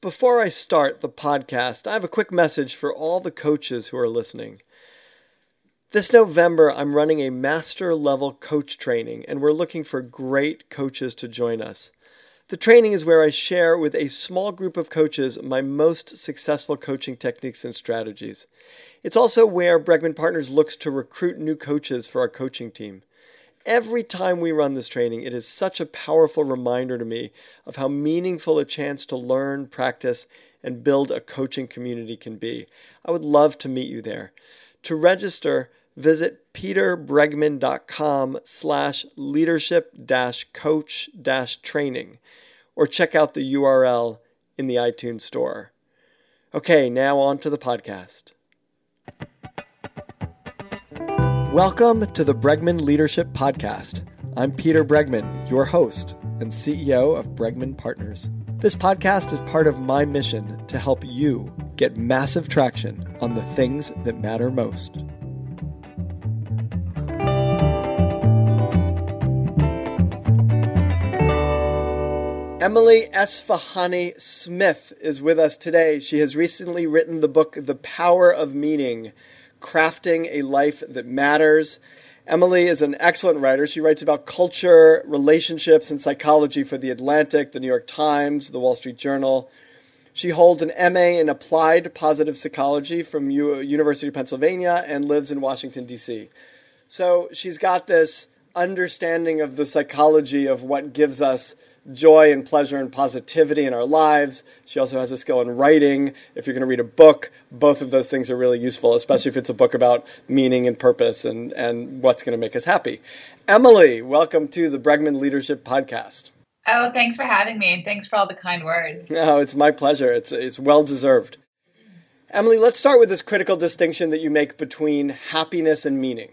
Before I start the podcast, I have a quick message for all the coaches who are listening. This November, I'm running a master level coach training, and we're looking for great coaches to join us. The training is where I share with a small group of coaches my most successful coaching techniques and strategies. It's also where Bregman Partners looks to recruit new coaches for our coaching team. Every time we run this training, it is such a powerful reminder to me of how meaningful a chance to learn, practice, and build a coaching community can be. I would love to meet you there. To register, visit peterbregman.com slash leadership dash coach dash training or check out the URL in the iTunes store. Okay, now on to the podcast. Welcome to the Bregman Leadership Podcast. I'm Peter Bregman, your host and CEO of Bregman Partners. This podcast is part of my mission to help you get massive traction on the things that matter most. Emily Esfahani Smith is with us today. She has recently written the book The Power of Meaning Crafting a Life That Matters. Emily is an excellent writer. She writes about culture, relationships, and psychology for The Atlantic, The New York Times, The Wall Street Journal. She holds an MA in Applied Positive Psychology from U- University of Pennsylvania and lives in Washington, D.C. So she's got this understanding of the psychology of what gives us joy and pleasure and positivity in our lives. She also has a skill in writing. If you're going to read a book, both of those things are really useful, especially if it's a book about meaning and purpose and, and what's going to make us happy. Emily, welcome to the Bregman Leadership Podcast. Oh, thanks for having me, and thanks for all the kind words. No, it's my pleasure. It's, it's well deserved. Emily, let's start with this critical distinction that you make between happiness and meaning.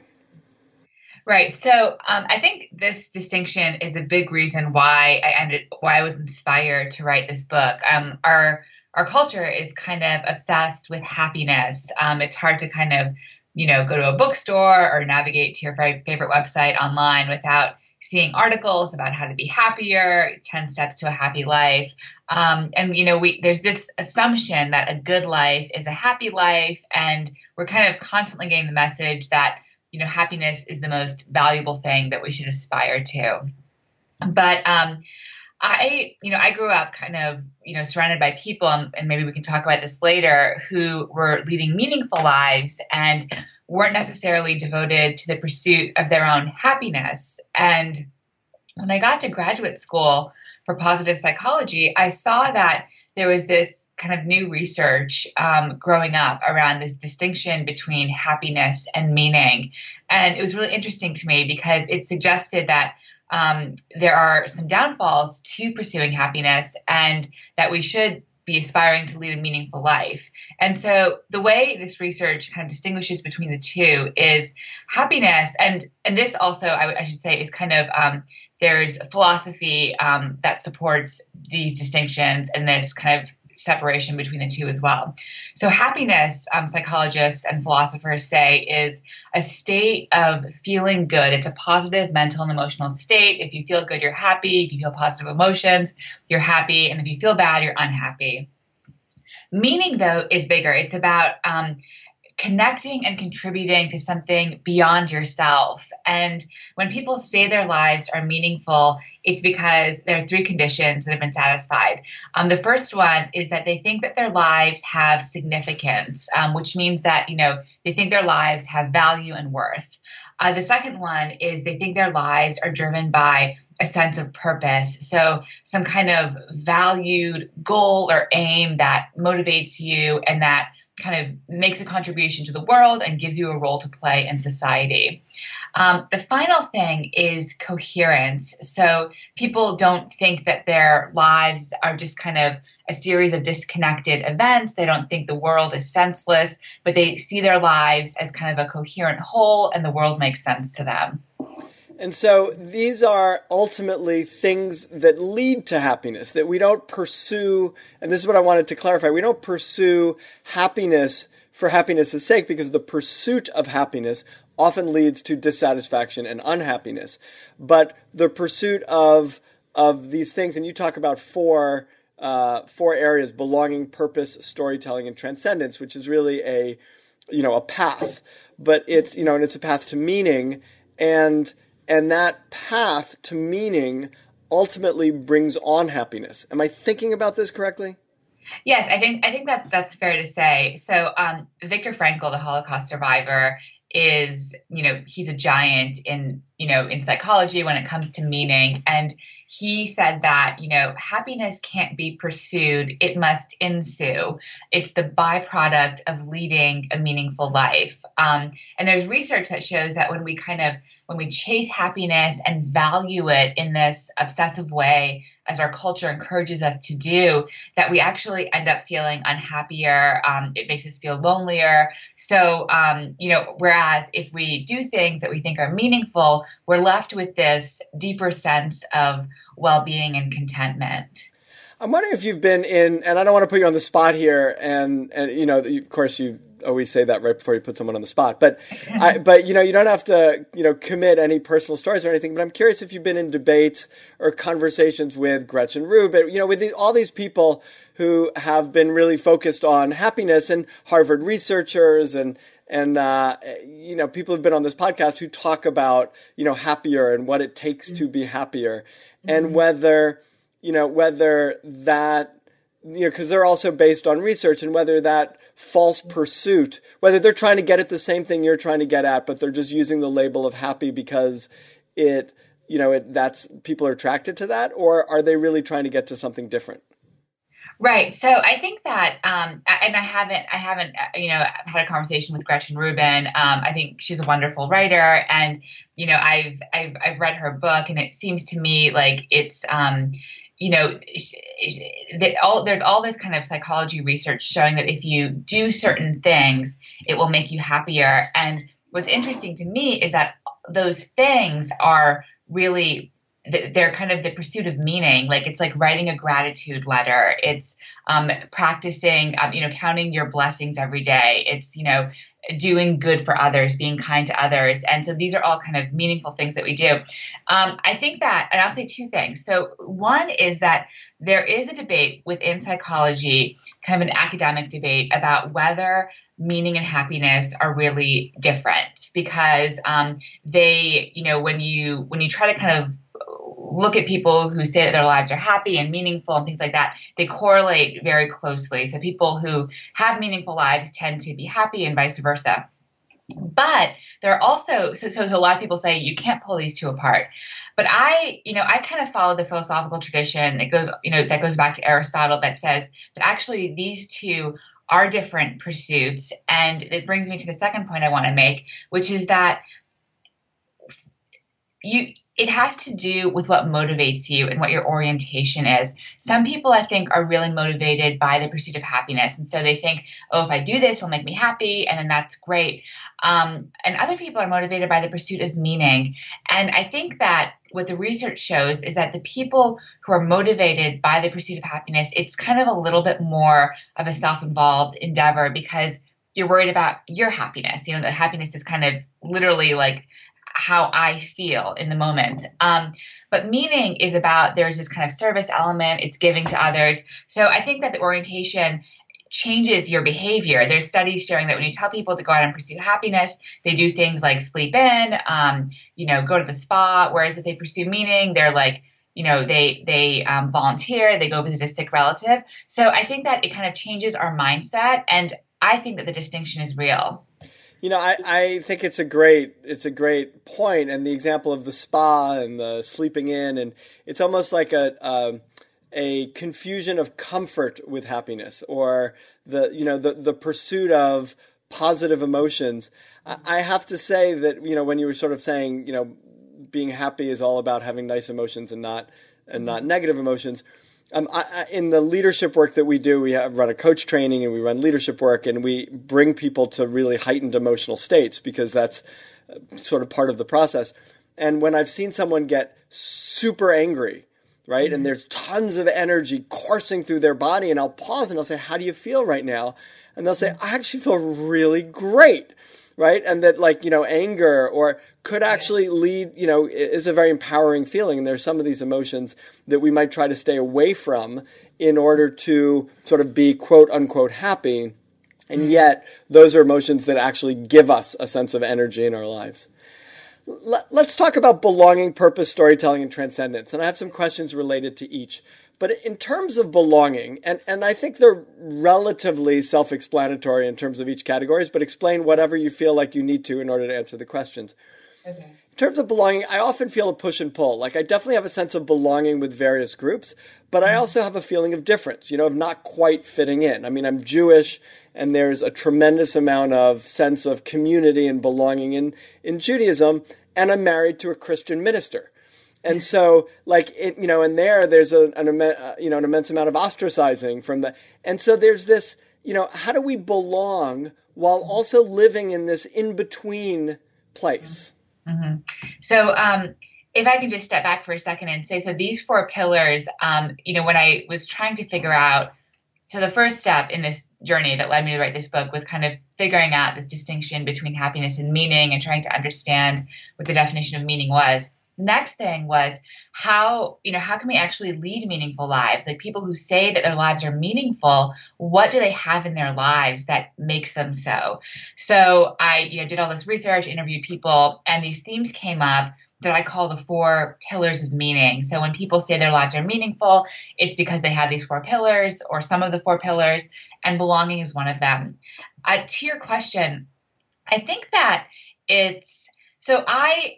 Right. So um, I think this distinction is a big reason why I ended, why I was inspired to write this book. Um, our our culture is kind of obsessed with happiness. Um, it's hard to kind of, you know, go to a bookstore or navigate to your favorite website online without seeing articles about how to be happier, 10 steps to a happy life. Um, and, you know, we, there's this assumption that a good life is a happy life. And we're kind of constantly getting the message that you know, happiness is the most valuable thing that we should aspire to. But um, I, you know, I grew up kind of, you know, surrounded by people, and, and maybe we can talk about this later, who were leading meaningful lives and weren't necessarily devoted to the pursuit of their own happiness. And when I got to graduate school for positive psychology, I saw that there was this kind of new research um, growing up around this distinction between happiness and meaning. And it was really interesting to me because it suggested that um, there are some downfalls to pursuing happiness and that we should be aspiring to lead a meaningful life. And so the way this research kind of distinguishes between the two is happiness, and and this also I, I should say is kind of um, there's philosophy um, that supports these distinctions and this kind of separation between the two as well. So, happiness, um, psychologists and philosophers say, is a state of feeling good. It's a positive mental and emotional state. If you feel good, you're happy. If you feel positive emotions, you're happy. And if you feel bad, you're unhappy. Meaning, though, is bigger. It's about um, connecting and contributing to something beyond yourself. And when people say their lives are meaningful, it's because there are three conditions that have been satisfied. Um, the first one is that they think that their lives have significance, um, which means that, you know, they think their lives have value and worth. Uh, the second one is they think their lives are driven by a sense of purpose. So, some kind of valued goal or aim that motivates you and that kind of makes a contribution to the world and gives you a role to play in society. Um, the final thing is coherence. So people don't think that their lives are just kind of a series of disconnected events. They don't think the world is senseless, but they see their lives as kind of a coherent whole and the world makes sense to them. And so these are ultimately things that lead to happiness, that we don't pursue, and this is what I wanted to clarify we don't pursue happiness for happiness' sake because the pursuit of happiness often leads to dissatisfaction and unhappiness. But the pursuit of, of these things, and you talk about four uh, four areas: belonging, purpose, storytelling, and transcendence, which is really a you know a path. But it's you know and it's a path to meaning, and and that path to meaning ultimately brings on happiness. Am I thinking about this correctly? Yes, I think I think that that's fair to say. So, um, Viktor Frankl, the Holocaust survivor, is you know he's a giant in you know in psychology when it comes to meaning, and he said that you know happiness can't be pursued it must ensue it's the byproduct of leading a meaningful life um, and there's research that shows that when we kind of when we chase happiness and value it in this obsessive way as our culture encourages us to do that we actually end up feeling unhappier um, it makes us feel lonelier. So um, you know whereas if we do things that we think are meaningful we're left with this deeper sense of well-being and contentment. I'm wondering if you've been in and i don't want to put you on the spot here and and you know of course you always say that right before you put someone on the spot. But I, but you know, you don't have to you know commit any personal stories or anything. But I'm curious if you've been in debates or conversations with Gretchen Rubin, you know, with all these people who have been really focused on happiness and Harvard researchers and and uh, you know people have been on this podcast who talk about you know happier and what it takes mm-hmm. to be happier mm-hmm. and whether you know whether that you know, because they're also based on research and whether that false pursuit, whether they're trying to get at the same thing you're trying to get at, but they're just using the label of happy because it, you know, it, that's people are attracted to that, or are they really trying to get to something different? Right. So I think that, um, and I haven't, I haven't, uh, you know, had a conversation with Gretchen Rubin. Um, I think she's a wonderful writer, and you know, I've, I've, I've read her book, and it seems to me like it's, um, you know, all there's all this kind of psychology research showing that if you do certain things, it will make you happier. And what's interesting to me is that those things are really they're kind of the pursuit of meaning. Like it's like writing a gratitude letter. It's um, practicing um, you know counting your blessings every day. It's you know doing good for others being kind to others. And so these are all kind of meaningful things that we do. Um, i think that and i'll say two things. So one is that there is a debate within psychology kind of an academic debate about whether meaning and happiness are really different because um, they you know when you when you try to kind of look at people who say that their lives are happy and meaningful and things like that, they correlate very closely. So people who have meaningful lives tend to be happy and vice versa. But there are also so, so, so a lot of people say you can't pull these two apart. But I, you know, I kind of follow the philosophical tradition. It goes, you know, that goes back to Aristotle that says that actually these two are different pursuits. And it brings me to the second point I want to make, which is that you it has to do with what motivates you and what your orientation is. Some people, I think, are really motivated by the pursuit of happiness. And so they think, oh, if I do this, it'll make me happy. And then that's great. Um, and other people are motivated by the pursuit of meaning. And I think that what the research shows is that the people who are motivated by the pursuit of happiness, it's kind of a little bit more of a self involved endeavor because you're worried about your happiness. You know, the happiness is kind of literally like how I feel in the moment. Um, but meaning is about there's this kind of service element, it's giving to others. So I think that the orientation changes your behavior. There's studies showing that when you tell people to go out and pursue happiness, they do things like sleep in, um, you know, go to the spa. Whereas if they pursue meaning, they're like, you know, they they um, volunteer, they go visit a sick relative. So I think that it kind of changes our mindset, and I think that the distinction is real. You know, I, I think it's a great it's a great point, and the example of the spa and the sleeping in, and it's almost like a um, a confusion of comfort with happiness, or the you know the the pursuit of positive emotions. I, I have to say that you know when you were sort of saying you know being happy is all about having nice emotions and not and not negative emotions um, I, I, in the leadership work that we do, we have run a coach training and we run leadership work, and we bring people to really heightened emotional states because that's uh, sort of part of the process. And when I've seen someone get super angry, right, mm-hmm. and there's tons of energy coursing through their body, and I'll pause and I'll say, "How do you feel right now?" And they'll say, "I actually feel really great." right? And that like, you know, anger or could actually lead, you know, is a very empowering feeling. And there's some of these emotions that we might try to stay away from in order to sort of be quote unquote happy. And mm-hmm. yet, those are emotions that actually give us a sense of energy in our lives. Let's talk about belonging, purpose, storytelling, and transcendence. And I have some questions related to each. But in terms of belonging, and, and I think they're relatively self explanatory in terms of each categories, but explain whatever you feel like you need to in order to answer the questions. Okay. In terms of belonging, I often feel a push and pull. Like I definitely have a sense of belonging with various groups, but I mm-hmm. also have a feeling of difference, you know, of not quite fitting in. I mean, I'm Jewish and there's a tremendous amount of sense of community and belonging in, in Judaism, and I'm married to a Christian minister. And so, like, it, you know, and there, there's a, an, uh, you know, an immense amount of ostracizing from the, and so there's this, you know, how do we belong while also living in this in between place? Mm-hmm. So, um, if I can just step back for a second and say, so these four pillars, um, you know, when I was trying to figure out, so the first step in this journey that led me to write this book was kind of figuring out this distinction between happiness and meaning and trying to understand what the definition of meaning was next thing was how you know how can we actually lead meaningful lives like people who say that their lives are meaningful what do they have in their lives that makes them so so i you know did all this research interviewed people and these themes came up that I call the four pillars of meaning. So when people say their lives are meaningful, it's because they have these four pillars or some of the four pillars, and belonging is one of them. Uh, to your question, I think that it's so I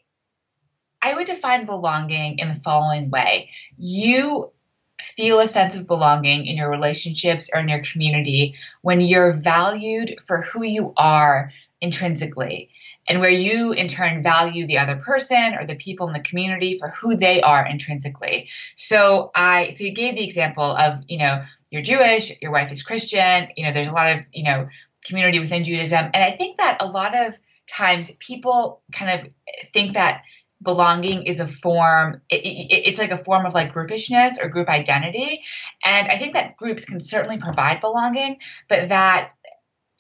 I would define belonging in the following way. You feel a sense of belonging in your relationships or in your community when you're valued for who you are intrinsically and where you in turn value the other person or the people in the community for who they are intrinsically. So i so you gave the example of you know you're jewish your wife is christian you know there's a lot of you know community within judaism. And i think that a lot of times people kind of think that belonging is a form it, it, it's like a form of like groupishness or group identity and i think that groups can certainly provide belonging but that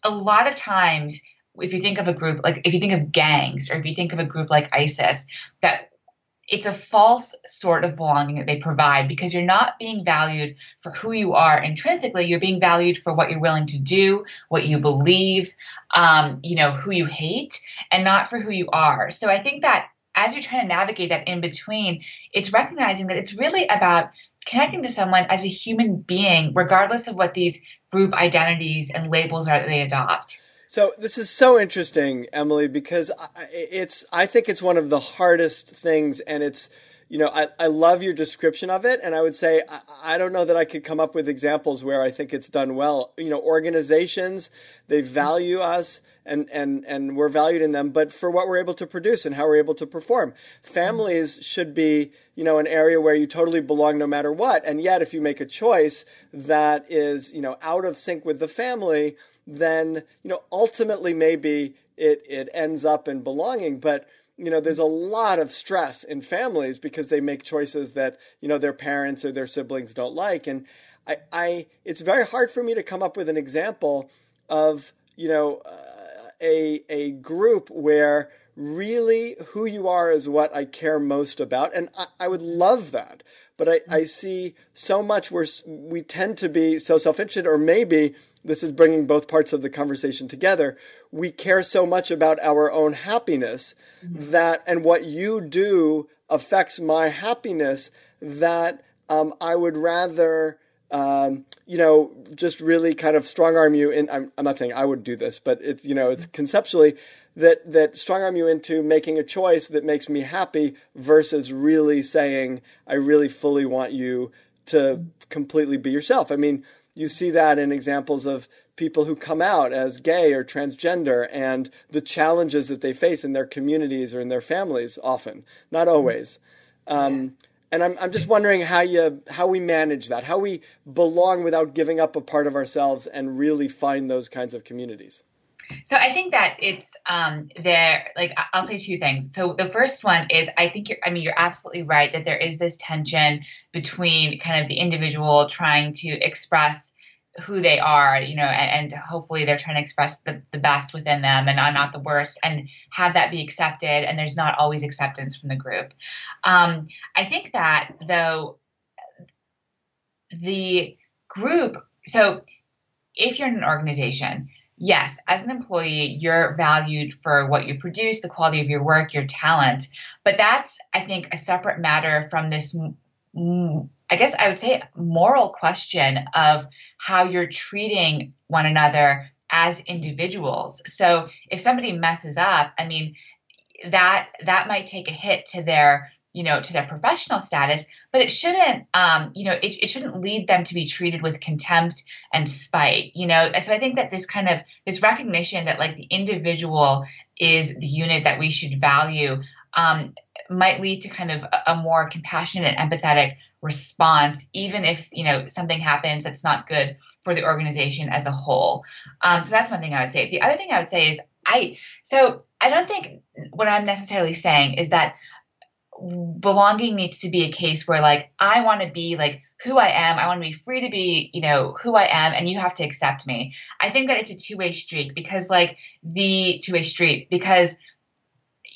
a lot of times if you think of a group like if you think of gangs or if you think of a group like isis that it's a false sort of belonging that they provide because you're not being valued for who you are intrinsically. You're being valued for what you're willing to do, what you believe, um, you know, who you hate, and not for who you are. So I think that as you're trying to navigate that in between, it's recognizing that it's really about connecting to someone as a human being, regardless of what these group identities and labels are that they adopt. So this is so interesting, Emily, because it's I think it's one of the hardest things, and it's you know I, I love your description of it, and I would say I, I don't know that I could come up with examples where I think it's done well. You know, organizations they value us and and and we're valued in them, but for what we're able to produce and how we're able to perform. Families should be you know an area where you totally belong no matter what, and yet if you make a choice that is you know out of sync with the family, then you know ultimately maybe it it ends up in belonging, but you know there's a lot of stress in families because they make choices that you know their parents or their siblings don't like. And i i it's very hard for me to come up with an example of you know uh, a a group where really who you are is what I care most about, and I, I would love that. But I, I see so much where we tend to be so self interested, or maybe this is bringing both parts of the conversation together. We care so much about our own happiness mm-hmm. that, and what you do affects my happiness that um, I would rather um, you know, just really kind of strong arm you in. I'm, I'm not saying I would do this, but it's you know, it's conceptually that that strong arm you into making a choice that makes me happy versus really saying I really fully want you to completely be yourself. I mean, you see that in examples of people who come out as gay or transgender and the challenges that they face in their communities or in their families often, not always. Um, and I'm I'm just wondering how you how we manage that, how we belong without giving up a part of ourselves and really find those kinds of communities. So I think that it's um, there. Like I'll say two things. So the first one is I think you're. I mean, you're absolutely right that there is this tension between kind of the individual trying to express who they are, you know, and, and, hopefully they're trying to express the, the best within them and not, not the worst and have that be accepted. And there's not always acceptance from the group. Um, I think that though, the group, so if you're in an organization, yes, as an employee, you're valued for what you produce, the quality of your work, your talent. But that's, I think, a separate matter from this I guess I would say moral question of how you're treating one another as individuals. So if somebody messes up, I mean, that that might take a hit to their you know to their professional status but it shouldn't um you know it, it shouldn't lead them to be treated with contempt and spite you know so i think that this kind of this recognition that like the individual is the unit that we should value um might lead to kind of a, more compassionate and empathetic response, even if you know something happens that's not good for the organization as a whole. Um, so that's one thing I would say. The other thing I would say is I so I don't think what I'm necessarily saying is that belonging needs to be a case where like I want to be like who I am. I want to be free to be, you know, who I am, and you have to accept me. I think that it's a two way street because, like, the two way street because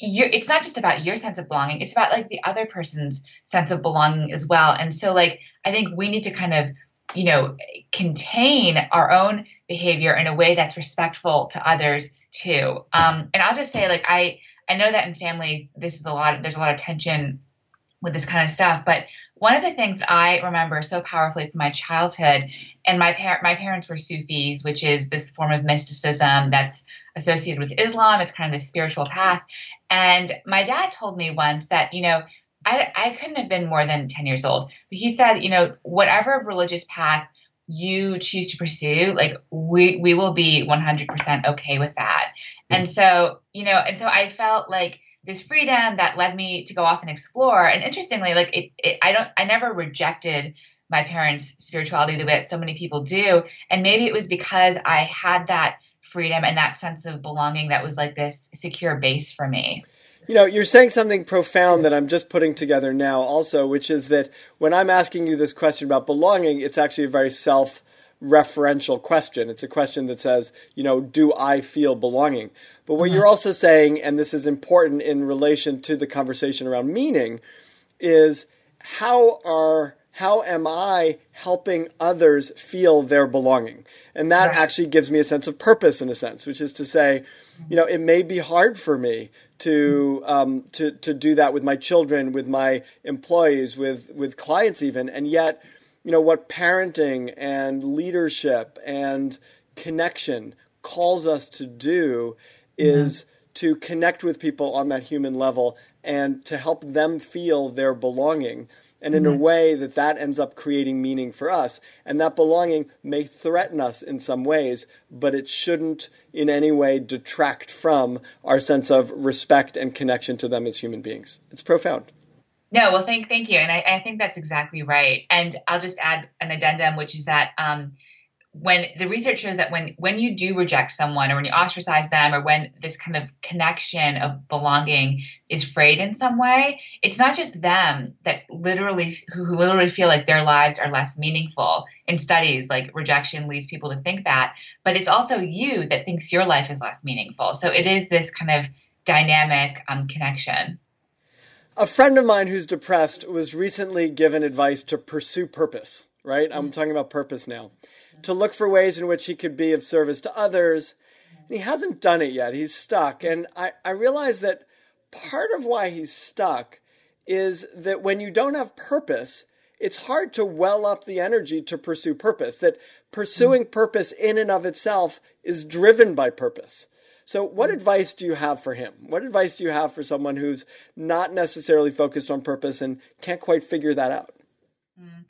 it's not just about your sense of belonging it's about like the other person's sense of belonging as well. And so like i think we need to kind of you know contain our own behavior in a way that's respectful to others too. Um, and i'll just say like i i know that in families this is a lot there's a lot of tension with this kind of stuff but one of the things I remember so powerfully is my childhood, and my par- my parents were Sufis, which is this form of mysticism that's associated with Islam. It's kind of the spiritual path. And my dad told me once that you know I I couldn't have been more than ten years old, but he said you know whatever religious path you choose to pursue, like we we will be one hundred percent okay with that. And mm. so you know, and so I felt like this freedom that led me to go off and explore. And interestingly, like it, it, I don't, I never rejected my parents' spirituality the way that so many people do. And maybe it was because I had that freedom and that sense of belonging that was like this secure base for me. You know, you're saying something profound that I'm just putting together now, also, which is that when I'm asking you this question about belonging, it's actually a very self referential question. It's a question that says, you know, do I feel belonging? But what mm-hmm. you're also saying, and this is important in relation to the conversation around meaning, is how are how am I helping others feel their belonging? And that right. actually gives me a sense of purpose in a sense, which is to say, you know, it may be hard for me to um, to to do that with my children, with my employees, with with clients even, and yet you know, what parenting and leadership and connection calls us to do is mm-hmm. to connect with people on that human level and to help them feel their belonging and in mm-hmm. a way that that ends up creating meaning for us and that belonging may threaten us in some ways but it shouldn't in any way detract from our sense of respect and connection to them as human beings it's profound no, well, thank thank you, and I, I, think that's exactly right. And I'll just add an addendum, which is that um, when the research shows that when when you do reject someone, or when you ostracize them, or when this kind of connection of belonging is frayed in some way, it's not just them that literally who, who literally feel like their lives are less meaningful. In studies, like rejection leads people to think that, but it's also you that thinks your life is less meaningful. So it is this kind of dynamic um, connection. A friend of mine who's depressed was recently given advice to pursue purpose, right? I'm mm. talking about purpose now. To look for ways in which he could be of service to others. And he hasn't done it yet. He's stuck. And I, I realize that part of why he's stuck is that when you don't have purpose, it's hard to well up the energy to pursue purpose. That pursuing mm. purpose in and of itself is driven by purpose. So, what mm. advice do you have for him? What advice do you have for someone who's not necessarily focused on purpose and can't quite figure that out? Mm.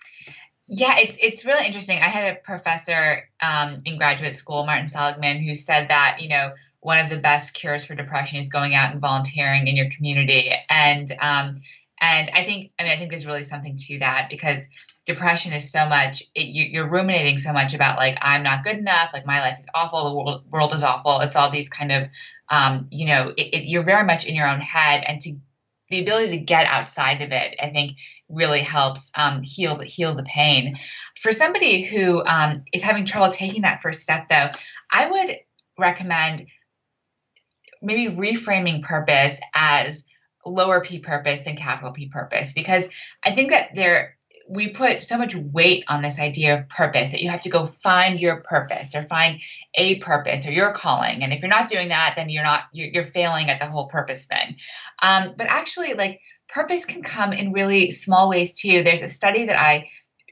Yeah, it's it's really interesting. I had a professor um, in graduate school, Martin Seligman, who said that you know one of the best cures for depression is going out and volunteering in your community, and um, and I think I mean I think there's really something to that because depression is so much it, you, are ruminating so much about like i'm not good enough like my life is awful the world, world is awful. It's all these kind of um, you know it, it, you're very much in your own head. And to the ability to get outside of it i think really helps um, heal heal the pain. For somebody who um, is having trouble taking that first step, though, I would recommend maybe reframing purpose as lower P purpose than capital P purpose because I think that there we put so much weight on this idea of purpose that you have to go find your purpose or find a purpose or your calling. And if you're not doing that then you're not you're, you're failing at the whole purpose thing. Um, but actually like purpose can come in really small ways too. There's a study that i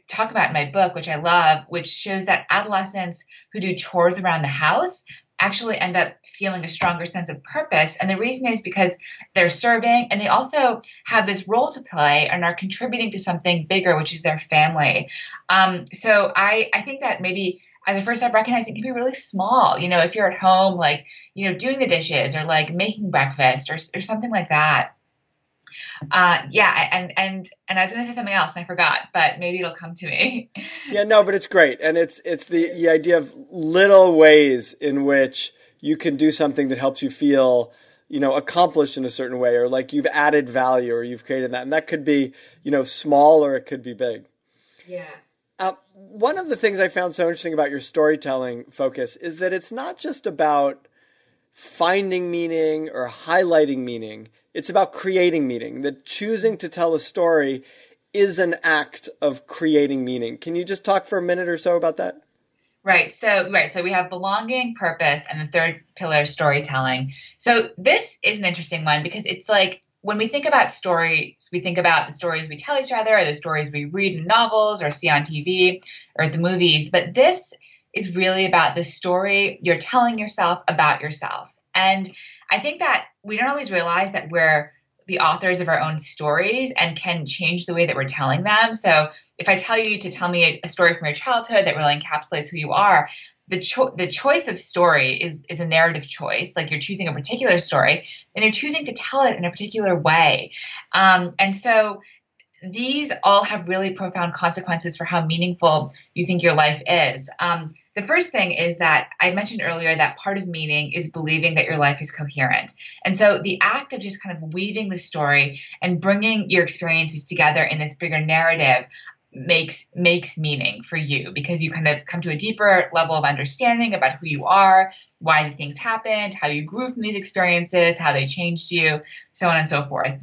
talk about in my book which i love which shows that adolescents who do chores around the house actually end up feeling a stronger sense of purpose. And the reason is because they're serving and they also have this role to play and are contributing to something bigger, which is their family. Um, so I, I think that maybe as a first step, recognizing it can be really small. You know, if you're at home, like, you know, doing the dishes or like making breakfast or, or something like that. Uh, yeah, and and and I was going to say something else and I forgot, but maybe it'll come to me. yeah, no, but it's great, and it's it's the the idea of little ways in which you can do something that helps you feel you know accomplished in a certain way or like you've added value or you've created that. And that could be you know small or it could be big. Yeah. Uh, one of the things i found so interesting about your storytelling focus is that it's not just about finding meaning or highlighting meaning it's about creating meaning. That choosing to tell a story is an act of creating meaning. Can you just talk for a minute or so about that? Right. So, right. So we have belonging, purpose, and the third pillar, storytelling. So this is an interesting one because it's like when we think about stories, we think about the stories we tell each other, or the stories we read in novels, or see on TV, or the movies. But this is really about the story you're telling yourself about yourself. And I think that we don't always realize that we're the authors of our own stories and can change the way that we're telling them. So if I tell you to tell me a, story from your childhood that really encapsulates who you are, the cho- the choice of story is is a narrative choice. Like you're choosing a particular story and you're choosing to tell it in a particular way. Um, and so these all have really profound consequences for how meaningful you think your life is. Um, the first thing is that I mentioned earlier that part of meaning is believing that your life is coherent. And so the act of just kind of weaving the story and bringing your experiences together in this bigger narrative makes makes meaning for you because you kind of come to a deeper level of understanding about who you are, why the things happened, how you grew from these experiences, how they changed you, so on and so forth.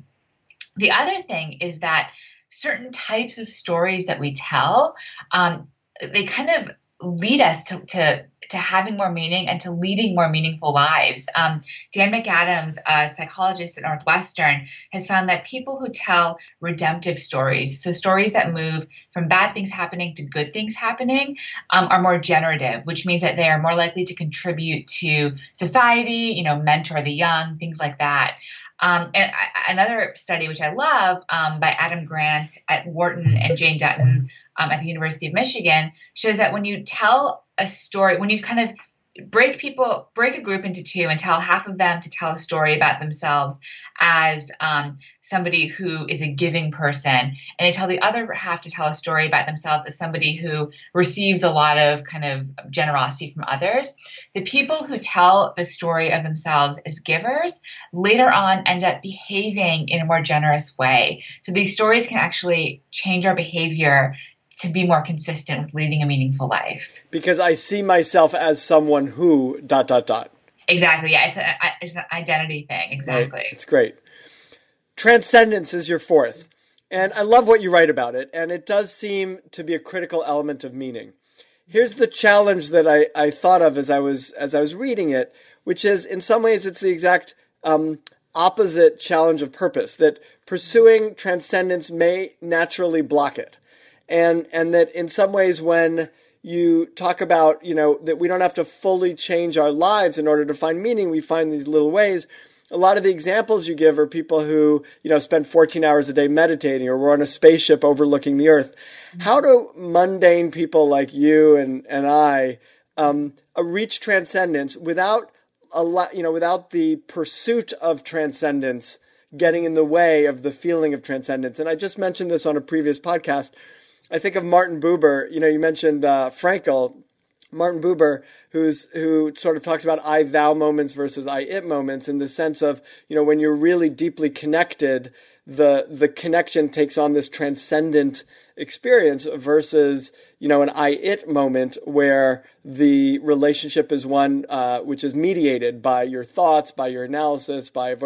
The other thing is that certain types of stories that we tell, um, they kind of lead us to, to to having more meaning and to leading more meaningful lives. Um, Dan McAdams, a psychologist at Northwestern, has found that people who tell redemptive stories, so stories that move from bad things happening to good things happening, um, are more generative, which means that they are more likely to contribute to society, you know, mentor the young, things like that. Um, and I, another study, which I love, um, by Adam Grant at Wharton and Jane Dutton um, at the University of Michigan, shows that when you tell a story, when you kind of break people break a group into two and tell half of them to tell a story about themselves as um, somebody who is a giving person and they tell the other half to tell a story about themselves as somebody who receives a lot of kind of generosity from others the people who tell the story of themselves as givers later on end up behaving in a more generous way. So these stories can actually change our behavior to be more consistent with leading a meaningful life. Because I see myself as someone who dot dot dot. Exactly. Yeah, it's, a, it's an identity thing. Exactly. Right. It's great. Transcendence is your fourth. And I love what you write about it, and it does seem to be a critical element of meaning. Here's the challenge that I, I thought of as I was as I was reading it, which is in some ways it's the exact um, opposite challenge of purpose. That pursuing transcendence may naturally block it and and that in some ways when you talk about you know that we don't have to fully change our lives in order to find meaning we find these little ways. A lot of the examples you give are people who you know spend 14 hours a day meditating or we're on a spaceship overlooking the earth. How do mundane people like you and and i um, reach transcendence without a lot you know without the pursuit of transcendence getting in the way of the feeling of transcendence? And i just mentioned this on a previous podcast I think of Martin Buber. You know, you mentioned uh, Frankl. Martin Buber, who's who sort of talks about I thou moments versus I it moments in the sense of you know when you're really deeply connected, the the connection takes on this transcendent experience versus you know, an I it moment where the relationship is one uh, which is mediated by your thoughts, by your analysis, by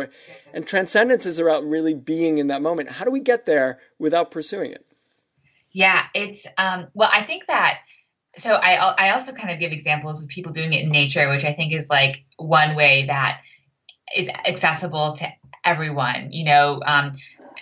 and transcendence is about really being in that moment. How do we get there without pursuing it? Yeah, it's um, well, I think that so I I also kind of give examples of people doing it in nature, which I think is like one way that is accessible to everyone. You know, um,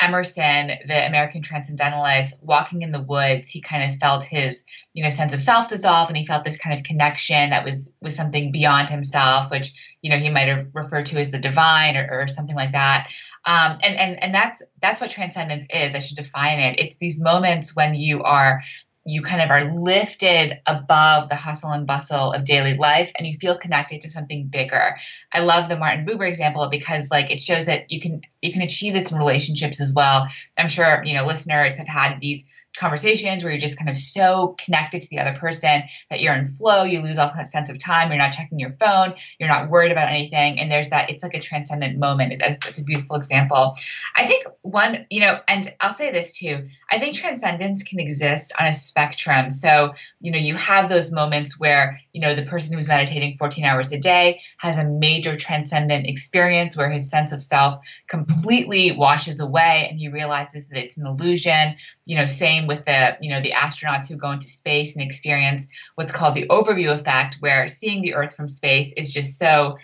Emerson, the American transcendentalist, walking in the woods, he kind of felt his, you know, sense of self dissolve, and he felt this kind of connection that was was something beyond himself, which you know he might have referred to as the divine or, or something like that. Um, and and and that's that's what transcendence is. I should define it. It's these moments when you are you kind of are lifted above the hustle and bustle of daily life and you feel connected to something bigger. I love the Martin Buber example because like it shows that you can you can achieve this in relationships as well. I'm sure, you know, listeners have had these conversations where you're just kind of so connected to the other person that you're in flow, you lose all that sense of time, you're not checking your phone, you're not worried about anything. And there's that, it's like a transcendent moment. It's, it's a beautiful example. I think one, you know, and I'll say this too, I think transcendence can exist on a spectrum. So, you know, you have those moments where, you know, the person who's meditating 14 hours a day has a major transcendent experience where his sense of self completely washes away and he realizes that it's an illusion. You know, same with the, you know, the astronauts who go into space and experience what's called the overview effect, where seeing the Earth from space is just so,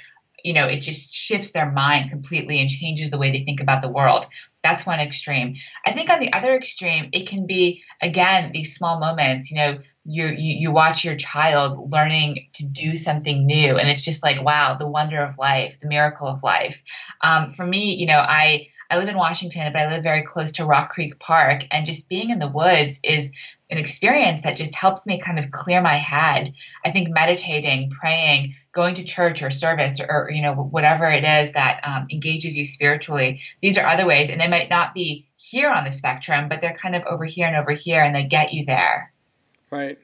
you know, it just shifts their mind completely and changes the way they think about the world. That's one extreme. I think on the other extreme, it can be again these small moments. You know, you you, you watch your child learning to do something new, and it's just like wow, the wonder of life, the miracle of life. Um, for me, you know, I I live in Washington, but I live very close to Rock Creek Park, and just being in the woods is an experience that just helps me kind of clear my head. I think meditating, praying, going to church or service or, or you know whatever it is that um, engages you spiritually. These are other ways, and they might not be here on the spectrum, but they're kind of over here and over here, and they get you there. Right.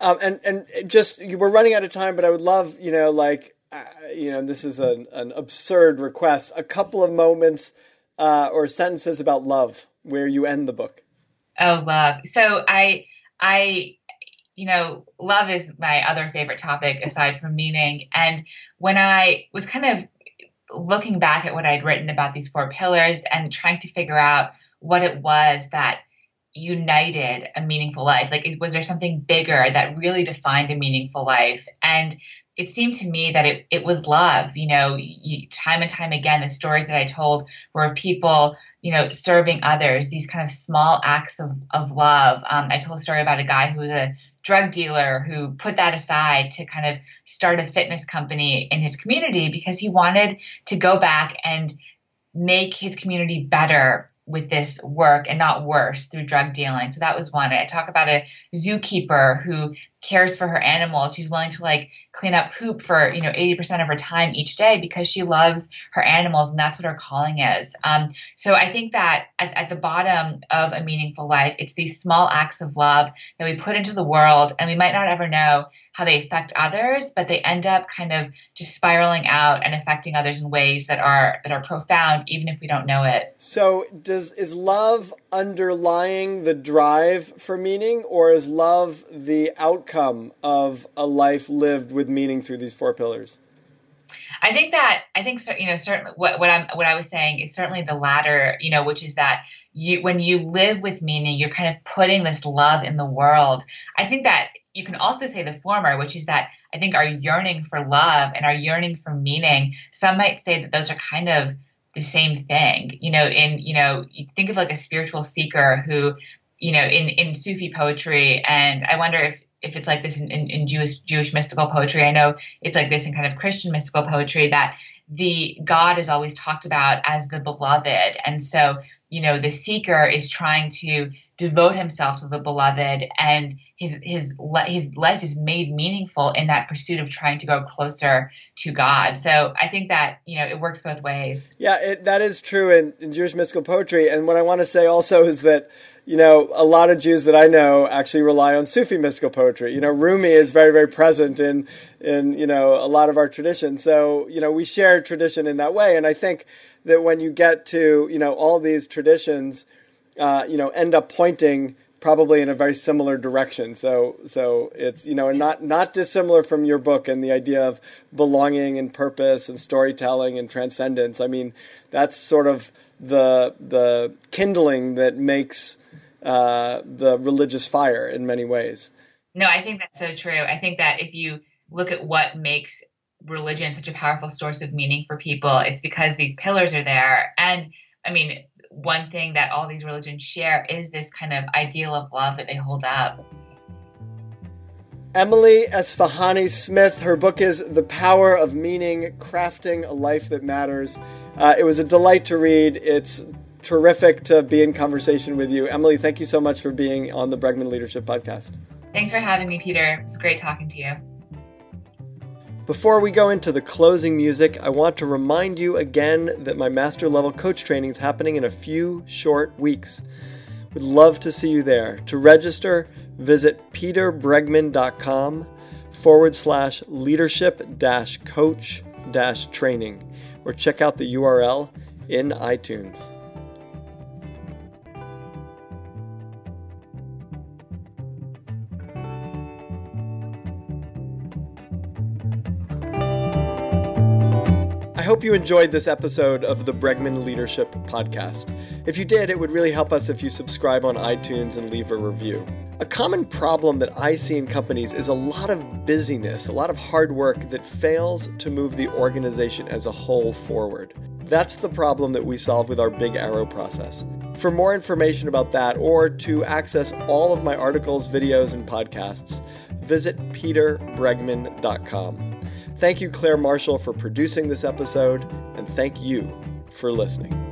Um, and and just we're running out of time, but I would love you know like uh, you know this is an, an absurd request. A couple of moments uh, or sentences about love where you end the book. Oh, love. So I, I, you know, love is my other favorite topic aside from meaning. And when I was kind of looking back at what I'd written about these four pillars and trying to figure out what it was that united a meaningful life, like was there something bigger that really defined a meaningful life? And it seemed to me that it, it was love. You know, you, time and time again, the stories that I told were of people, you know, serving others, these kind of small acts of, of love. Um, I told a story about a guy who was a drug dealer who put that aside to kind of start a fitness company in his community because he wanted to go back and make his community better with this work and not worse through drug dealing. So that was one. I talk about a zookeeper who cares for her animals. She's willing to like clean up poop for, you know, 80% of her time each day because she loves her animals and that's what her calling is. Um, so I think that at, at the bottom of a meaningful life, it's these small acts of love that we put into the world and we might not ever know how they affect others, but they end up kind of just spiraling out and affecting others in ways that are, that are profound, even if we don't know it. So does, is love underlying the drive for meaning or is love the outcome of a life lived with meaning through these four pillars? I think that I think you know certainly what what I'm what I was saying is certainly the latter, you know, which is that you when you live with meaning, you're kind of putting this love in the world. I think that you can also say the former, which is that I think our yearning for love and our yearning for meaning, some might say that those are kind of the same thing. You know, in you know, you think of like a spiritual seeker who, you know, in in Sufi poetry, and I wonder if if it's like this in, in, in Jewish Jewish mystical poetry. I know it's like this in kind of Christian mystical poetry that the God is always talked about as the beloved, and so you know the seeker is trying to devote himself to the beloved, and his his his life is made meaningful in that pursuit of trying to go closer to God. So I think that you know it works both ways. Yeah, it, that is true in, in Jewish mystical poetry, and what I want to say also is that you know, a lot of Jews that I know actually rely on Sufi mystical poetry. You know, Rumi is very, very present in, in, you know, a lot of our tradition. So, you know, we share tradition in that way. And I think that when you get to, you know, all these traditions, uh, you know, end up pointing probably in a very similar direction. So so it's you know and not not dissimilar from your book and the idea of belonging and purpose and storytelling and transcendence. I mean that's sort of the the kindling that makes uh, the religious fire in many ways. No, I think that's so true. I think that if you look at what makes religion such a powerful source of meaning for people, it's because these pillars are there. And I mean, one thing that all these religions share is this kind of ideal of love that they hold up. Emily Esfahani Smith, her book is The Power of Meaning Crafting a Life That Matters. Uh, it was a delight to read. It's terrific to be in conversation with you. Emily, thank you so much for being on the Bregman Leadership Podcast. Thanks for having me, Peter. It's great talking to you. Before we go into the closing music, I want to remind you again that my master level coach training is happening in a few short weeks. Would love to see you there. To register, visit peterbregman.com forward slash leadership dash coach dash training or check out the URL in iTunes. Hope you enjoyed this episode of the Bregman Leadership Podcast. If you did, it would really help us if you subscribe on iTunes and leave a review. A common problem that I see in companies is a lot of busyness, a lot of hard work that fails to move the organization as a whole forward. That's the problem that we solve with our Big Arrow process. For more information about that or to access all of my articles, videos, and podcasts, visit peterbregman.com. Thank you, Claire Marshall, for producing this episode, and thank you for listening.